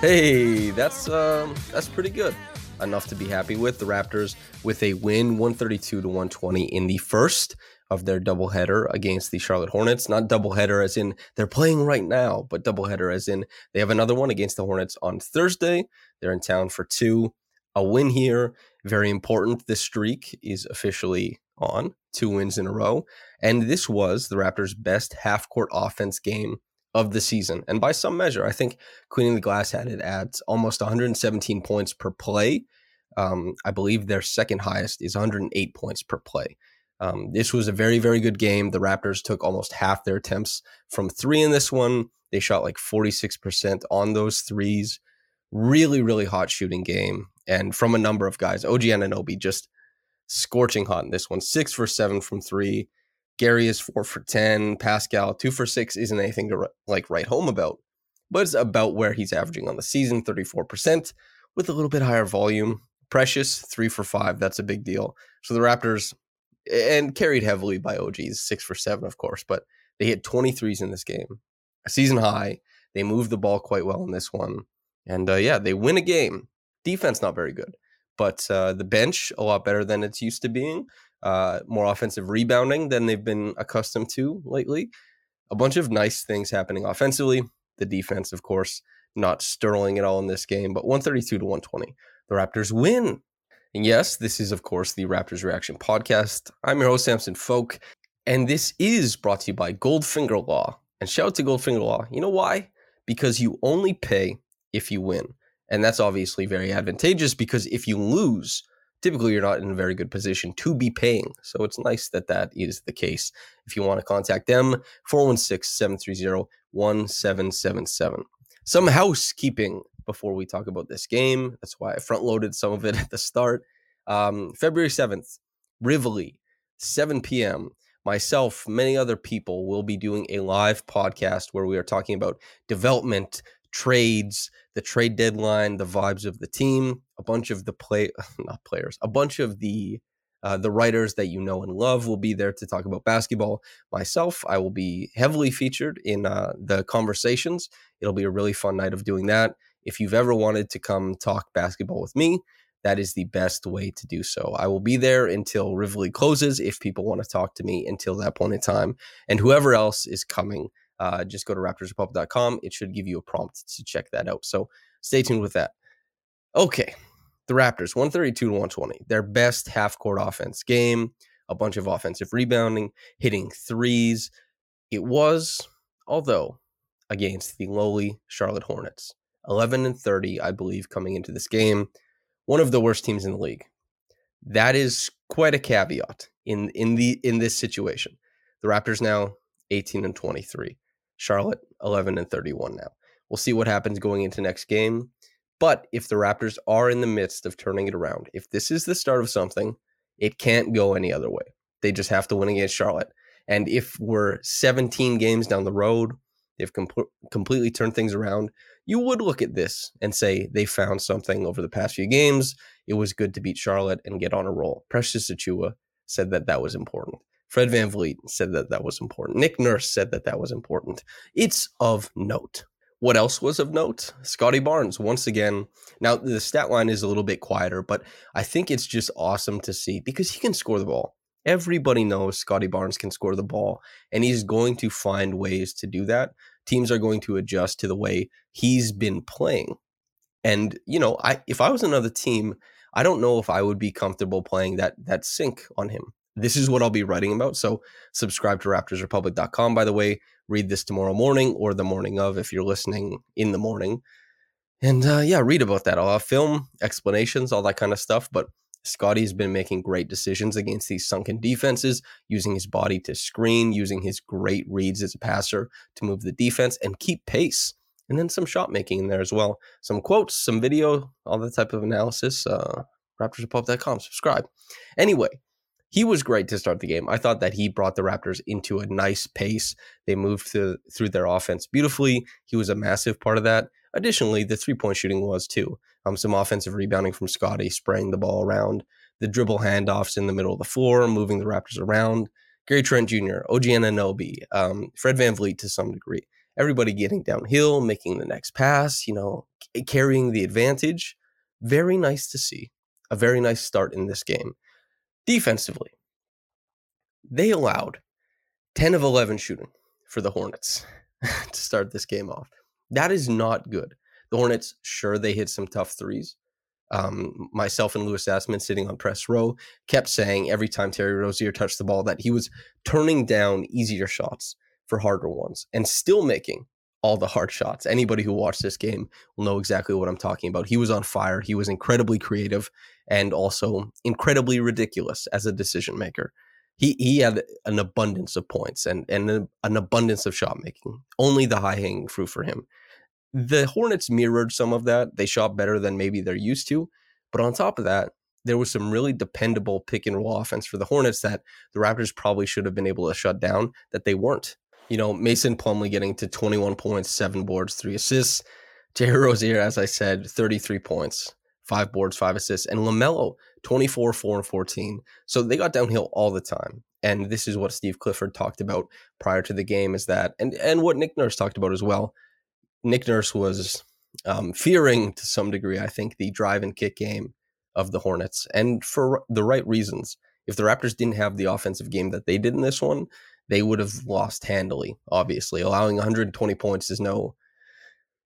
Hey, that's um, that's pretty good. Enough to be happy with the Raptors with a win, 132 to 120 in the first of their doubleheader against the Charlotte Hornets. Not doubleheader as in they're playing right now, but doubleheader as in they have another one against the Hornets on Thursday. They're in town for two. A win here, very important. This streak is officially on, two wins in a row. And this was the Raptors' best half court offense game of the season. And by some measure, I think Cleaning the Glass had it at almost 117 points per play. Um, I believe their second highest is 108 points per play. Um, this was a very, very good game. The Raptors took almost half their attempts from three in this one. They shot like 46% on those threes. Really, really hot shooting game. And from a number of guys, OG Anunoby just scorching hot in this one. Six for seven from three. Gary is four for 10. Pascal, two for six isn't anything to like write home about, but it's about where he's averaging on the season 34% with a little bit higher volume. Precious, three for five. That's a big deal. So the Raptors, and carried heavily by OGs, six for seven, of course, but they hit 23s in this game, a season high. They moved the ball quite well in this one. And uh, yeah, they win a game. Defense, not very good, but uh, the bench, a lot better than it's used to being uh, more offensive rebounding than they've been accustomed to lately. A bunch of nice things happening offensively. The defense, of course, not sterling at all in this game, but 132 to 120. The Raptors win. And yes, this is, of course, the Raptors Reaction Podcast. I'm your host, Samson Folk, and this is brought to you by Goldfinger Law. And shout out to Goldfinger Law. You know why? Because you only pay if you win. And that's obviously very advantageous because if you lose, typically you're not in a very good position to be paying. So it's nice that that is the case. If you want to contact them, 416 730 1777. Some housekeeping before we talk about this game. That's why I front loaded some of it at the start. Um, February 7th, Rivoli, 7 p.m. Myself, many other people will be doing a live podcast where we are talking about development, trades, the trade deadline, the vibes of the team, a bunch of the play, not players, a bunch of the uh, the writers that you know and love will be there to talk about basketball. Myself, I will be heavily featured in uh, the conversations. It'll be a really fun night of doing that. If you've ever wanted to come talk basketball with me, that is the best way to do so. I will be there until Rivoli closes if people want to talk to me until that point in time. And whoever else is coming, uh, just go to raptorsrepublic.com. It should give you a prompt to check that out. So stay tuned with that. Okay, the Raptors, 132 to 120, their best half court offense game, a bunch of offensive rebounding, hitting threes. It was, although against the lowly Charlotte Hornets, 11 and 30, I believe, coming into this game, one of the worst teams in the league. That is quite a caveat in in the in this situation. The Raptors now 18 and 23. Charlotte 11 and 31 now. We'll see what happens going into next game. But if the Raptors are in the midst of turning it around, if this is the start of something, it can't go any other way. They just have to win against Charlotte. And if we're 17 games down the road, they've com- completely turned things around, you would look at this and say they found something over the past few games. It was good to beat Charlotte and get on a roll. Precious Achiuwa said that that was important. Fred Van VanVleet said that that was important. Nick Nurse said that that was important. It's of note. What else was of note? Scottie Barnes, once again. Now, the stat line is a little bit quieter, but I think it's just awesome to see because he can score the ball. Everybody knows Scottie Barnes can score the ball, and he's going to find ways to do that. Teams are going to adjust to the way he's been playing. And, you know, I if I was another team, I don't know if I would be comfortable playing that that sink on him This is what I'll be writing about. So subscribe to raptorsrepublic.com, by the way. Read this tomorrow morning or the morning of if you're listening in the morning. And uh, yeah, read about that. I'll have film, explanations, all that kind of stuff. But Scotty's been making great decisions against these sunken defenses, using his body to screen, using his great reads as a passer to move the defense and keep pace. And then some shot making in there as well. Some quotes, some video, all that type of analysis. Uh, RaptorsRepublic.com. Subscribe. Anyway, he was great to start the game. I thought that he brought the Raptors into a nice pace. They moved through, through their offense beautifully. He was a massive part of that. Additionally, the three point shooting was too. Um, some offensive rebounding from Scotty, spraying the ball around, the dribble handoffs in the middle of the floor, moving the Raptors around. Gary Trent Jr., OG Anunoby, um, Fred Van VanVleet to some degree. Everybody getting downhill, making the next pass, you know, carrying the advantage. Very nice to see. A very nice start in this game. Defensively, they allowed 10 of 11 shooting for the Hornets to start this game off. That is not good. The Hornets, sure, they hit some tough threes. Um, myself and Lewis Zatzman sitting on press row kept saying every time Terry Rozier touched the ball that he was turning down easier shots for harder ones and still making all the hard shots. Anybody who watched this game will know exactly what I'm talking about. He was on fire. He was incredibly creative and also incredibly ridiculous as a decision maker. He he had an abundance of points and and an abundance of shot making. Only the high hanging fruit for him. The Hornets mirrored some of that. They shot better than maybe they're used to, but on top of that, there was some really dependable pick and roll offense for the Hornets that the Raptors probably should have been able to shut down that they weren't you know, Mason Plumlee getting to 21 points, seven boards, three assists. Terry Rozier, as I said, 33 points, five boards, five assists. And LaMelo, 24, 4, and 14. So they got downhill all the time. And this is what Steve Clifford talked about prior to the game is that, and, and what Nick Nurse talked about as well. Nick Nurse was um, fearing to some degree, I think, the drive and kick game of the Hornets, and for the right reasons. If the Raptors didn't have the offensive game that they did in this one, they would have lost handily. Obviously, allowing 120 points is no.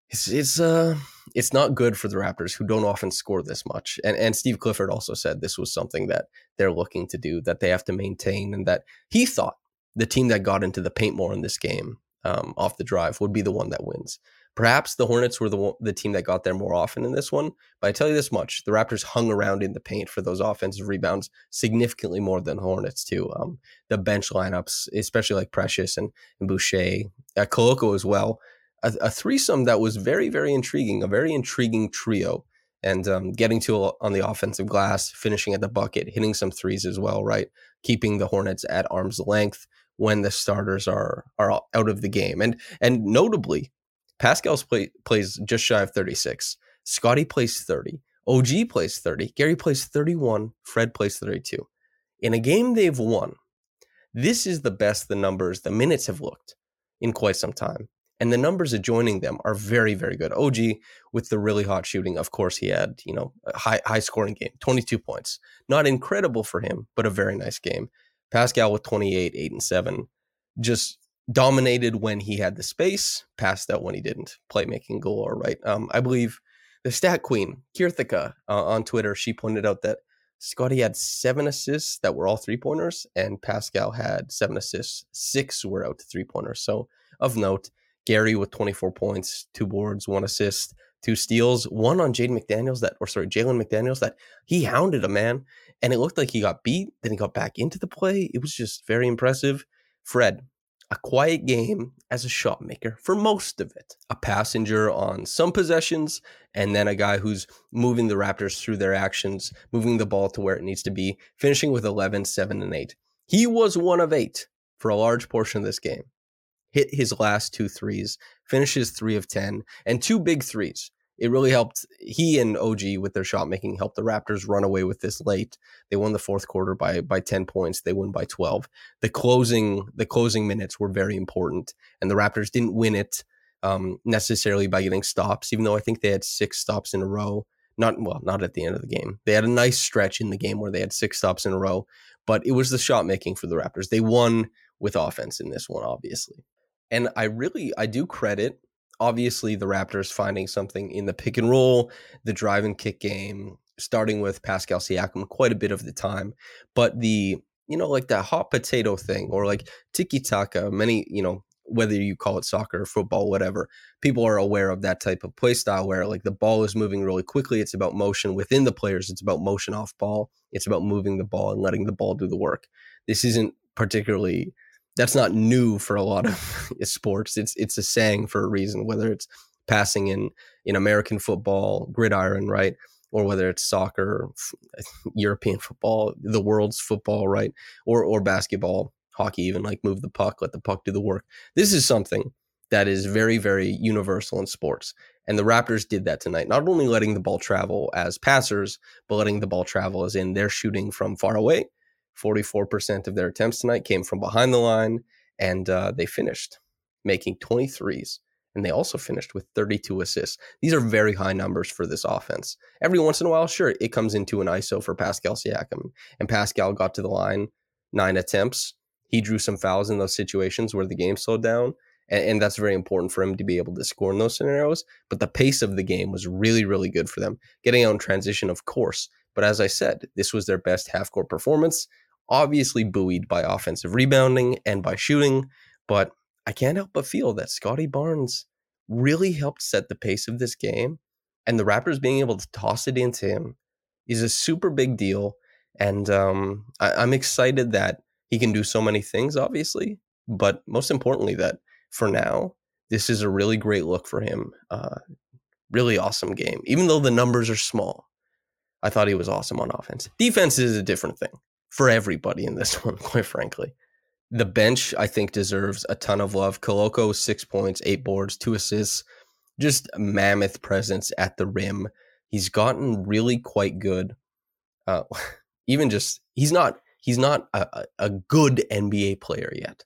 It's it's uh it's not good for the Raptors who don't often score this much. And and Steve Clifford also said this was something that they're looking to do that they have to maintain and that he thought the team that got into the paint more in this game um, off the drive would be the one that wins. Perhaps the Hornets were the the team that got there more often in this one, but I tell you this much: the Raptors hung around in the paint for those offensive rebounds significantly more than Hornets too. Um, the bench lineups, especially like Precious and, and Boucher, uh, Koloko as well, a, a, threesome that was very very intriguing, a very intriguing trio, and um, getting to on the offensive glass, finishing at the bucket, hitting some threes as well, right? Keeping the Hornets at arm's length when the starters are are out of the game, and and notably Pascal's play, plays just shy of 36. Scotty plays 30. OG plays 30. Gary plays 31. Fred plays 32. In a game they've won, this is the best the numbers, the minutes have looked in quite some time. And the numbers adjoining them are very, very good. OG with the really hot shooting, of course, he had, you know, a high high scoring game, 22 points. Not incredible for him, but a very nice game. Pascal with 28, 8 and 7. Just dominated when he had the space, passed out when he didn't. Playmaking galore, right? Um, I believe the stat queen, Kirthika, uh, on Twitter, she pointed out that Scotty had seven assists that were all three pointers, and Pascal had seven assists. Six were out to three pointers. So, of note, Gary with 24 points, two boards, one assist, two steals, one on Jaden McDaniels that, or sorry, Jalen McDaniels that he hounded a man, and it looked like he got beat. Then he got back into the play. It was just very impressive. Fred, a quiet game as a shot maker for most of it. A passenger on some possessions, and then a guy who's moving the Raptors through their actions, moving the ball to where it needs to be, finishing with 11, 7, and 8. He was one of eight for a large portion of this game. Hit his last two threes, finishes three of 10, and two big threes it really helped he and OG with their shot making helped the Raptors run away with this late. They won the fourth quarter by by 10 points. They won by 12. The closing the closing minutes were very important and the Raptors didn't win it um, necessarily by getting stops even though I think they had six stops in a row. Not well, not at the end of the game. They had a nice stretch in the game where they had six stops in a row, but it was the shot making for the Raptors. They won with offense in this one obviously. And I really I do credit obviously the Raptors finding something in the pick and roll, the drive and kick game, starting with Pascal Siakam quite a bit of the time. But the you know, like that hot potato thing or like tiki taka. Many, you know, whether you call it soccer, or football, whatever, people are aware of that type of play style where like the ball is moving really quickly. It's about motion within the players. It's about motion off ball. It's about moving the ball and letting the ball do the work. This isn't particularly that's not new for a lot of sports. It's it's a saying for a reason, whether it's passing in in American football, gridiron, right? Or whether it's soccer, European football, the world's football, right? Or or basketball hockey even like move the puck let the puck do the work this is something that is very very universal in sports and the raptors did that tonight not only letting the ball travel as passers but letting the ball travel as in they're shooting from far away 44% of their attempts tonight came from behind the line and uh, they finished making 23s and they also finished with 32 assists. These are very high numbers for this offense. Every once in a while, sure, it comes into an ISO for Pascal Siakam, and Pascal got to the line nine attempts, he drew some fouls in those situations where the game slowed down. And, and, that's very important for him to be able to score in those scenarios. But the pace of the game was really, really good for them. Getting out in transition, of course. But as I said, this was their best half court performance, obviously buoyed by offensive rebounding and by shooting. But I can't help but feel that Scotty Barnes really helped set the pace of this game. And the Raptors being able to toss it into him is a super big deal. And um, I, I'm excited that he can do so many things, obviously, but most importantly, that for now, this is a really great look for him. Uh, really awesome game, even though the numbers are small. I thought he was awesome on offense. Defense is a different thing for everybody in this one, quite frankly. The bench, I think, deserves a ton of love. Koloko, six points, eight boards, two assists, just mammoth presence at the rim. He's gotten really quite good. Uh, even just, he's not he's not a, a good NBA player yet.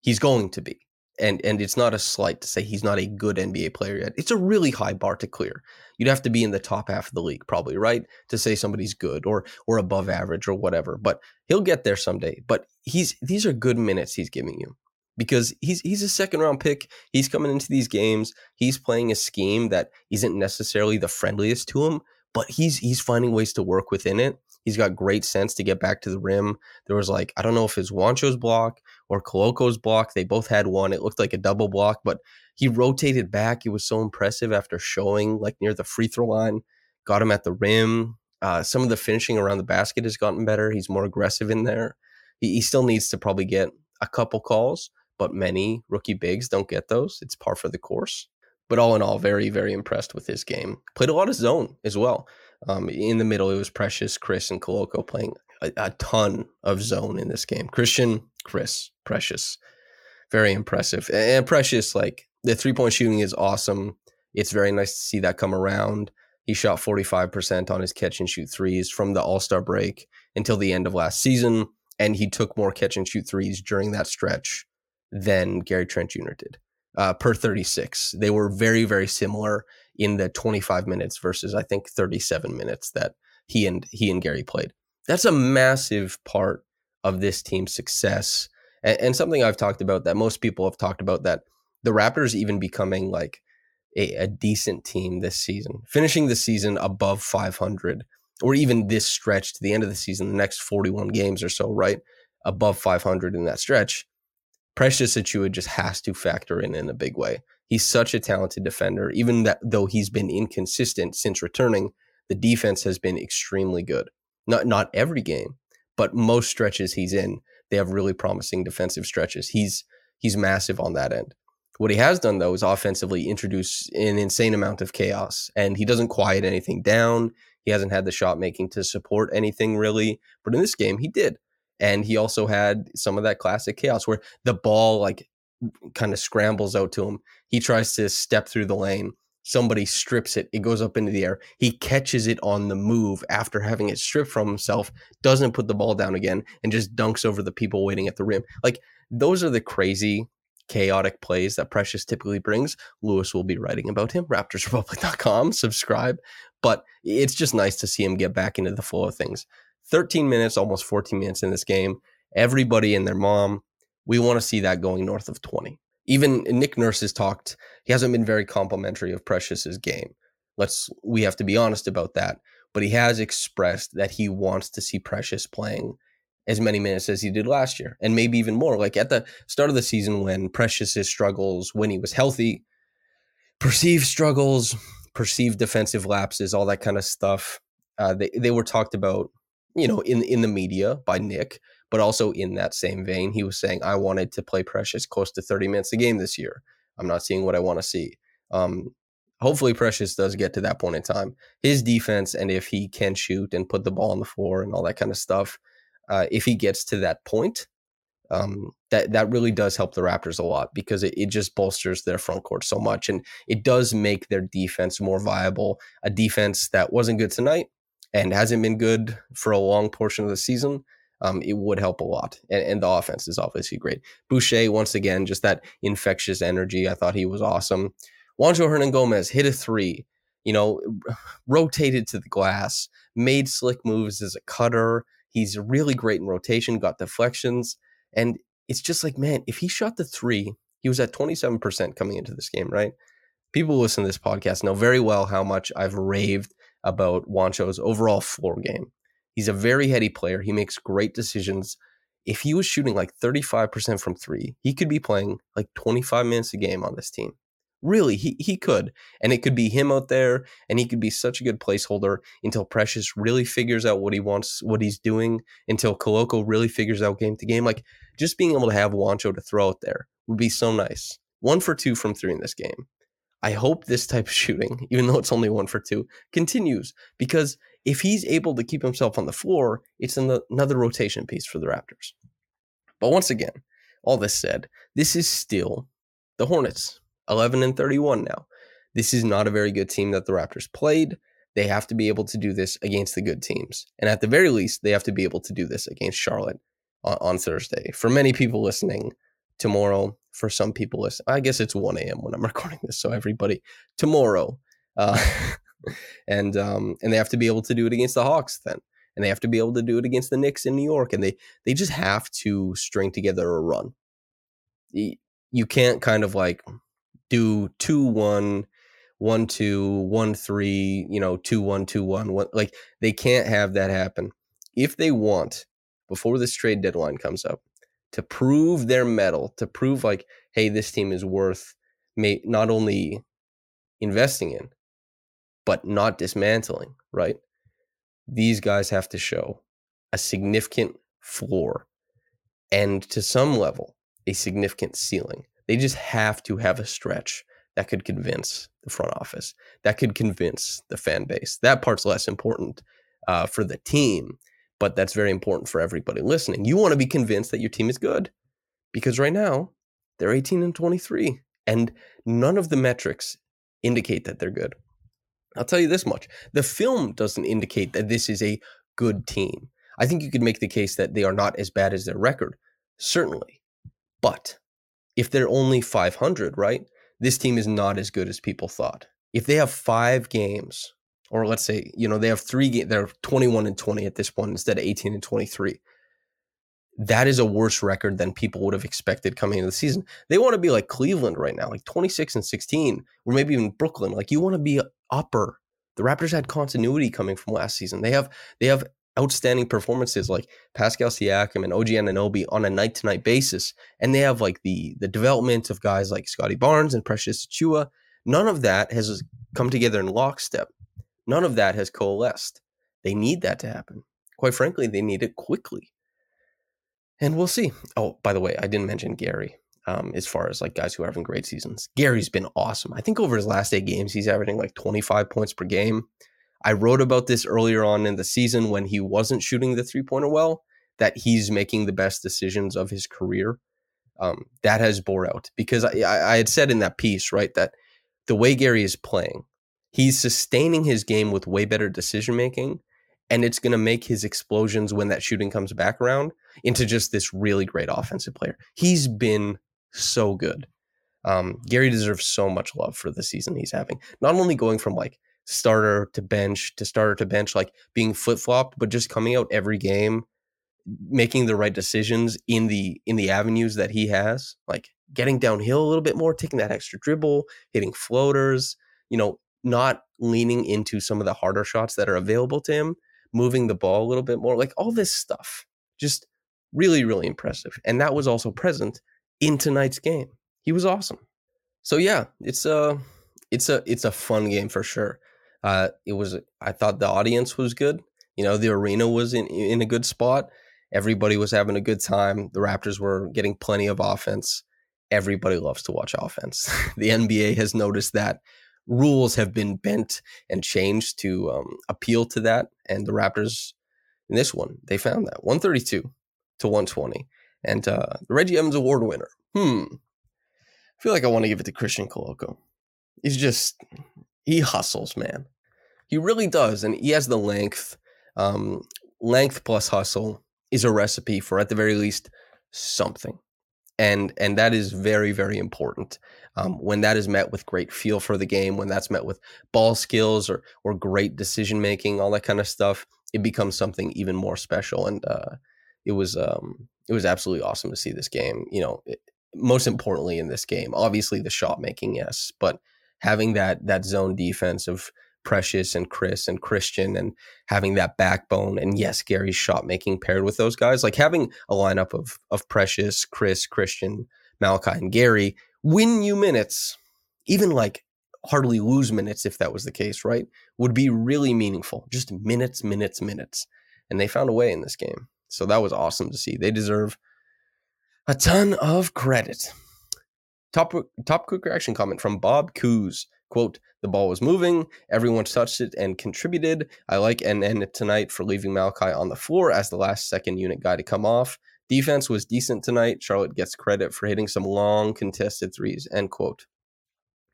He's going to be. And and it's not a slight to say he's not a good NBA player yet. It's a really high bar to clear. You'd have to be in the top half of the league, probably, right? To say somebody's good or or above average or whatever. But he'll get there someday. But he's these are good minutes he's giving you because he's he's a second round pick. He's coming into these games. He's playing a scheme that isn't necessarily the friendliest to him, but he's he's finding ways to work within it. He's got great sense to get back to the rim. There was like I don't know if it's Juancho's block or Koloko's block. They both had one. It looked like a double block, but he rotated back. It was so impressive after showing like near the free throw line. Got him at the rim. Uh, some of the finishing around the basket has gotten better. He's more aggressive in there. He, he still needs to probably get a couple calls, but many rookie bigs don't get those. It's par for the course. But all in all, very, very impressed with his game. Played a lot of zone as well. Um, in the middle, it was Precious, Chris, and Koloko playing a, a, ton of zone in this game. Christian, Chris, Precious, very impressive. And Precious, like the three point shooting is awesome. It's very nice to see that come around. He shot 45% on his catch and shoot threes from the All Star break until the end of last season. And he took more catch and shoot threes during that stretch than Gary Trent Jr. did uh, per 36. They were very, very similar in the 25 minutes versus I think 37 minutes that he and he and Gary played. That's a massive part of this team's success and, and something I've talked about that most people have talked about that the Raptors even becoming like a, a decent team this season, finishing the season above 500 or even this stretch to the end of the season, the next 41 games or so, right? Above 500 in that stretch. Precious Achiuwa just has to factor in in a big way. He's such a talented defender. Even that, though he's been inconsistent since returning, the defense has been extremely good. Not not every game, but most stretches he's in, they have really promising defensive stretches. He's he's massive on that end. What he has done though is offensively introduce an insane amount of chaos, and he doesn't quiet anything down. He hasn't had the shot making to support anything really, but in this game he did. And he also had some of that classic chaos where the ball like kind of scrambles out to him. He tries to step through the lane. Somebody strips it. It goes up into the air. He catches it on the move after having it stripped from himself, doesn't put the ball down again, and just dunks over the people waiting at the rim. Like, those are the crazy, chaotic plays that Precious typically brings. Lewis will be writing about him, raptorsrepublic.com. Subscribe. But it's just nice to see him get back into the flow of things. 13 minutes, almost 14 minutes in this game. Everybody and their mom we want to see that going north of 20. Even Nick Nurse has talked, he hasn't been very complimentary of Precious's game. Let's we have to be honest about that. But he has expressed that he wants to see Precious playing as many minutes as he did last year, and maybe even more. Like at the start of the season when Precious's struggles, when he was healthy, perceived struggles, perceived defensive lapses, all that kind of stuff. Uh, they they were talked about, you know, in in the media by Nick, but also in that same vein, he was saying, "I wanted to play Precious close to 30 minutes a game this year. I'm not seeing what I want to see." Um, hopefully, Precious does get to that point in time. His defense, and if he can shoot and put the ball on the floor and all that kind of stuff, uh, if he gets to that point, um, that that really does help the Raptors a lot because it, it just bolsters their front court so much, and it does make their defense more viable. A defense that wasn't good tonight and hasn't been good for a long portion of the season. Um, it would help a lot, and, and the offense is obviously great. Boucher once again, just that infectious energy. I thought he was awesome. Juancho Hernangomez hit a three. You know, rotated to the glass, made slick moves as a cutter. He's really great in rotation, got deflections. And it's just like, man, if he shot the three, he was at 27% coming into this game, right? People who listen to this podcast know very well how much I've raved about Juancho's overall floor game. He's a very heady player. He makes great decisions. If he was shooting like 35% from three, he could be playing like 25 minutes a game on this team. Really, he, he could. And it could be him out there, and he could be such a good placeholder until Precious really figures out what he wants, what he's doing, until Koloko really figures out game to game. Like just being able to have Juancho to throw out there would be so nice. One for two from three in this game. I hope this type of shooting, even though it's only one for two, continues because if he's able to keep himself on the floor, it's another rotation piece for the Raptors. But once again, all this said, this is still the Hornets. 11 and 31 now. This is not a very good team that the Raptors played. They have to be able to do this against the good teams. And at the very least, they have to be able to do this against Charlotte on, on Thursday. For many people listening, tomorrow, for some people listen, I guess it's 1 a.m. when I'm recording this. So everybody, tomorrow. Uh, and um, and they have to be able to do it against the Hawks then. And they have to be able to do it against the Knicks in New York. And they they just have to string together a run. You can't kind of like do two one one two one three you know two one two one one like they can't have that happen if they want before this trade deadline comes up to prove their mettle to prove like hey this team is worth may, not only investing in but not dismantling right these guys have to show a significant floor and to some level a significant ceiling they just have to have a stretch that could convince the front office, that could convince the fan base. That part's less important uh, for the team, but that's very important for everybody listening. You want to be convinced that your team is good because right now they're 18 and 23, and none of the metrics indicate that they're good. I'll tell you this much the film doesn't indicate that this is a good team. I think you could make the case that they are not as bad as their record, certainly. But if they're only 500, right? This team is not as good as people thought. If they have five games, or let's say, you know, they have three games, they're 21 and 20 at this point instead of 18 and 23. That is a worse record than people would have expected coming into the season. They want to be like Cleveland right now, like 26 and 16, or maybe even Brooklyn. Like you want to be upper. The Raptors had continuity coming from last season. They have they have outstanding performances like Pascal Siakam and OG Anunoby on a night to night basis, and they have like the the development of guys like Scottie Barnes and Precious Chua. None of that has come together in lockstep. None of that has coalesced. They need that to happen. Quite frankly, they need it quickly. And we'll see. Oh, by the way, I didn't mention Gary. Um, as far as like guys who are having great seasons, Gary's been awesome. I think over his last eight games, he's averaging like 25 points per game. I wrote about this earlier on in the season when he wasn't shooting the three pointer well, that he's making the best decisions of his career. Um, that has bore out because I, I had said in that piece, right, that the way Gary is playing, he's sustaining his game with way better decision making. And it's going to make his explosions when that shooting comes back around into just this really great offensive player. He's been so good. Um, Gary deserves so much love for the season he's having. Not only going from like starter to bench to starter to bench, like being flip flopped, but just coming out every game, making the right decisions in the in the avenues that he has, like getting downhill a little bit more, taking that extra dribble, hitting floaters, you know, not leaning into some of the harder shots that are available to him, moving the ball a little bit more, like all this stuff. Just Really, really impressive. And that was also present in tonight's game. He was awesome. So yeah, it's a it's a it's a fun game for sure. Uh, it was I thought the audience was good. You know, the arena was in in a good spot. Everybody was having a good time. The Raptors were getting plenty of offense. Everybody loves to watch offense. the NBA has noticed that rules have been bent and changed to um, appeal to that. And the Raptors in this one, they found that 132 to 120. And uh, the Reggie Evans Award winner. Hmm. I feel like I want to give it to Christian Koloko. He's just, he hustles, man. He really does. And he has the length. Um, length plus hustle is a recipe for, at the very least, something and and that is very very important um, when that is met with great feel for the game when that's met with ball skills or or great decision making all that kind of stuff it becomes something even more special and uh, it was um, it was absolutely awesome to see this game you know it, most importantly in this game obviously the shot making yes but having that that zone defense of Precious and Chris and Christian and having that backbone and yes, Gary's shot making paired with those guys, like having a lineup of of Precious, Chris, Christian, Malachi, and Gary win you minutes, even like hardly lose minutes if that was the case, right? Would be really meaningful. Just minutes, minutes, minutes. And they found a way in this game. So that was awesome to see. They deserve a ton of credit. Top top quick reaction comment from Bob Coos. Quote, the ball was moving, everyone touched it and contributed. I like NN tonight for leaving Malachi on the floor as the last second unit guy to come off. Defense was decent tonight. Charlotte gets credit for hitting some long contested threes. End quote.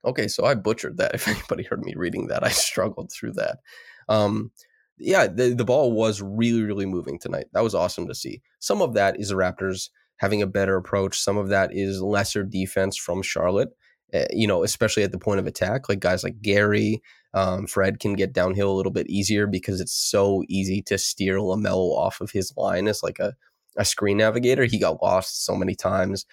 Okay, so I butchered that. If anybody heard me reading that, I struggled through that. Um, yeah, the, the ball was really, really moving tonight. That was awesome to see. Some of that is the Raptors having a better approach. Some of that is lesser defense from Charlotte. Eh, you know, especially at the point of attack, like guys like Gary, um, Fred can get downhill a little bit easier because it's so easy to steer LaMelo off of his line as like a, a screen navigator. He got lost so many times.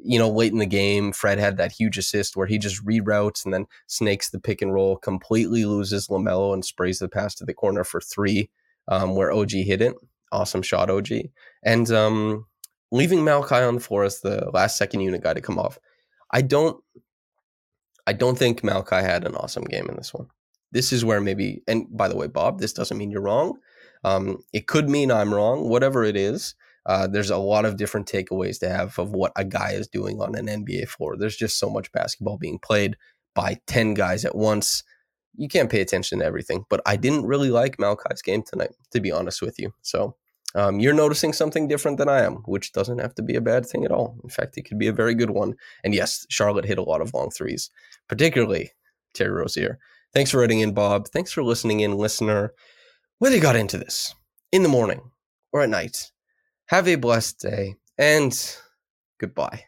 You know, late in the game, Fred had that huge assist where he just reroutes and then snakes the pick and roll, completely loses LaMelo and sprays the pass to the corner for three, um, where OG hit it. Awesome shot, OG. And um, leaving Malachi on the floor as the last second unit guy to come off. I don't I don't think Malachi had an awesome game in this one. This is where maybe, and by the way, Bob, this doesn't mean you're wrong. Um, it could mean I'm wrong. Whatever it is, uh, there's a lot of different takeaways to have of what a guy is doing on an NBA floor. There's just so much basketball being played by 10 guys at once. You can't pay attention to everything. But I didn't really like Malachi's game tonight, to be honest with you. So um, you're noticing something different than I am, which doesn't have to be a bad thing at all. In fact, it could be a very good one. And yes, Charlotte hit a lot of long threes, particularly Terry Rozier. Thanks for writing in, Bob. Thanks for listening in, listener. Whether you got into this in the morning or at night, have a blessed day and goodbye.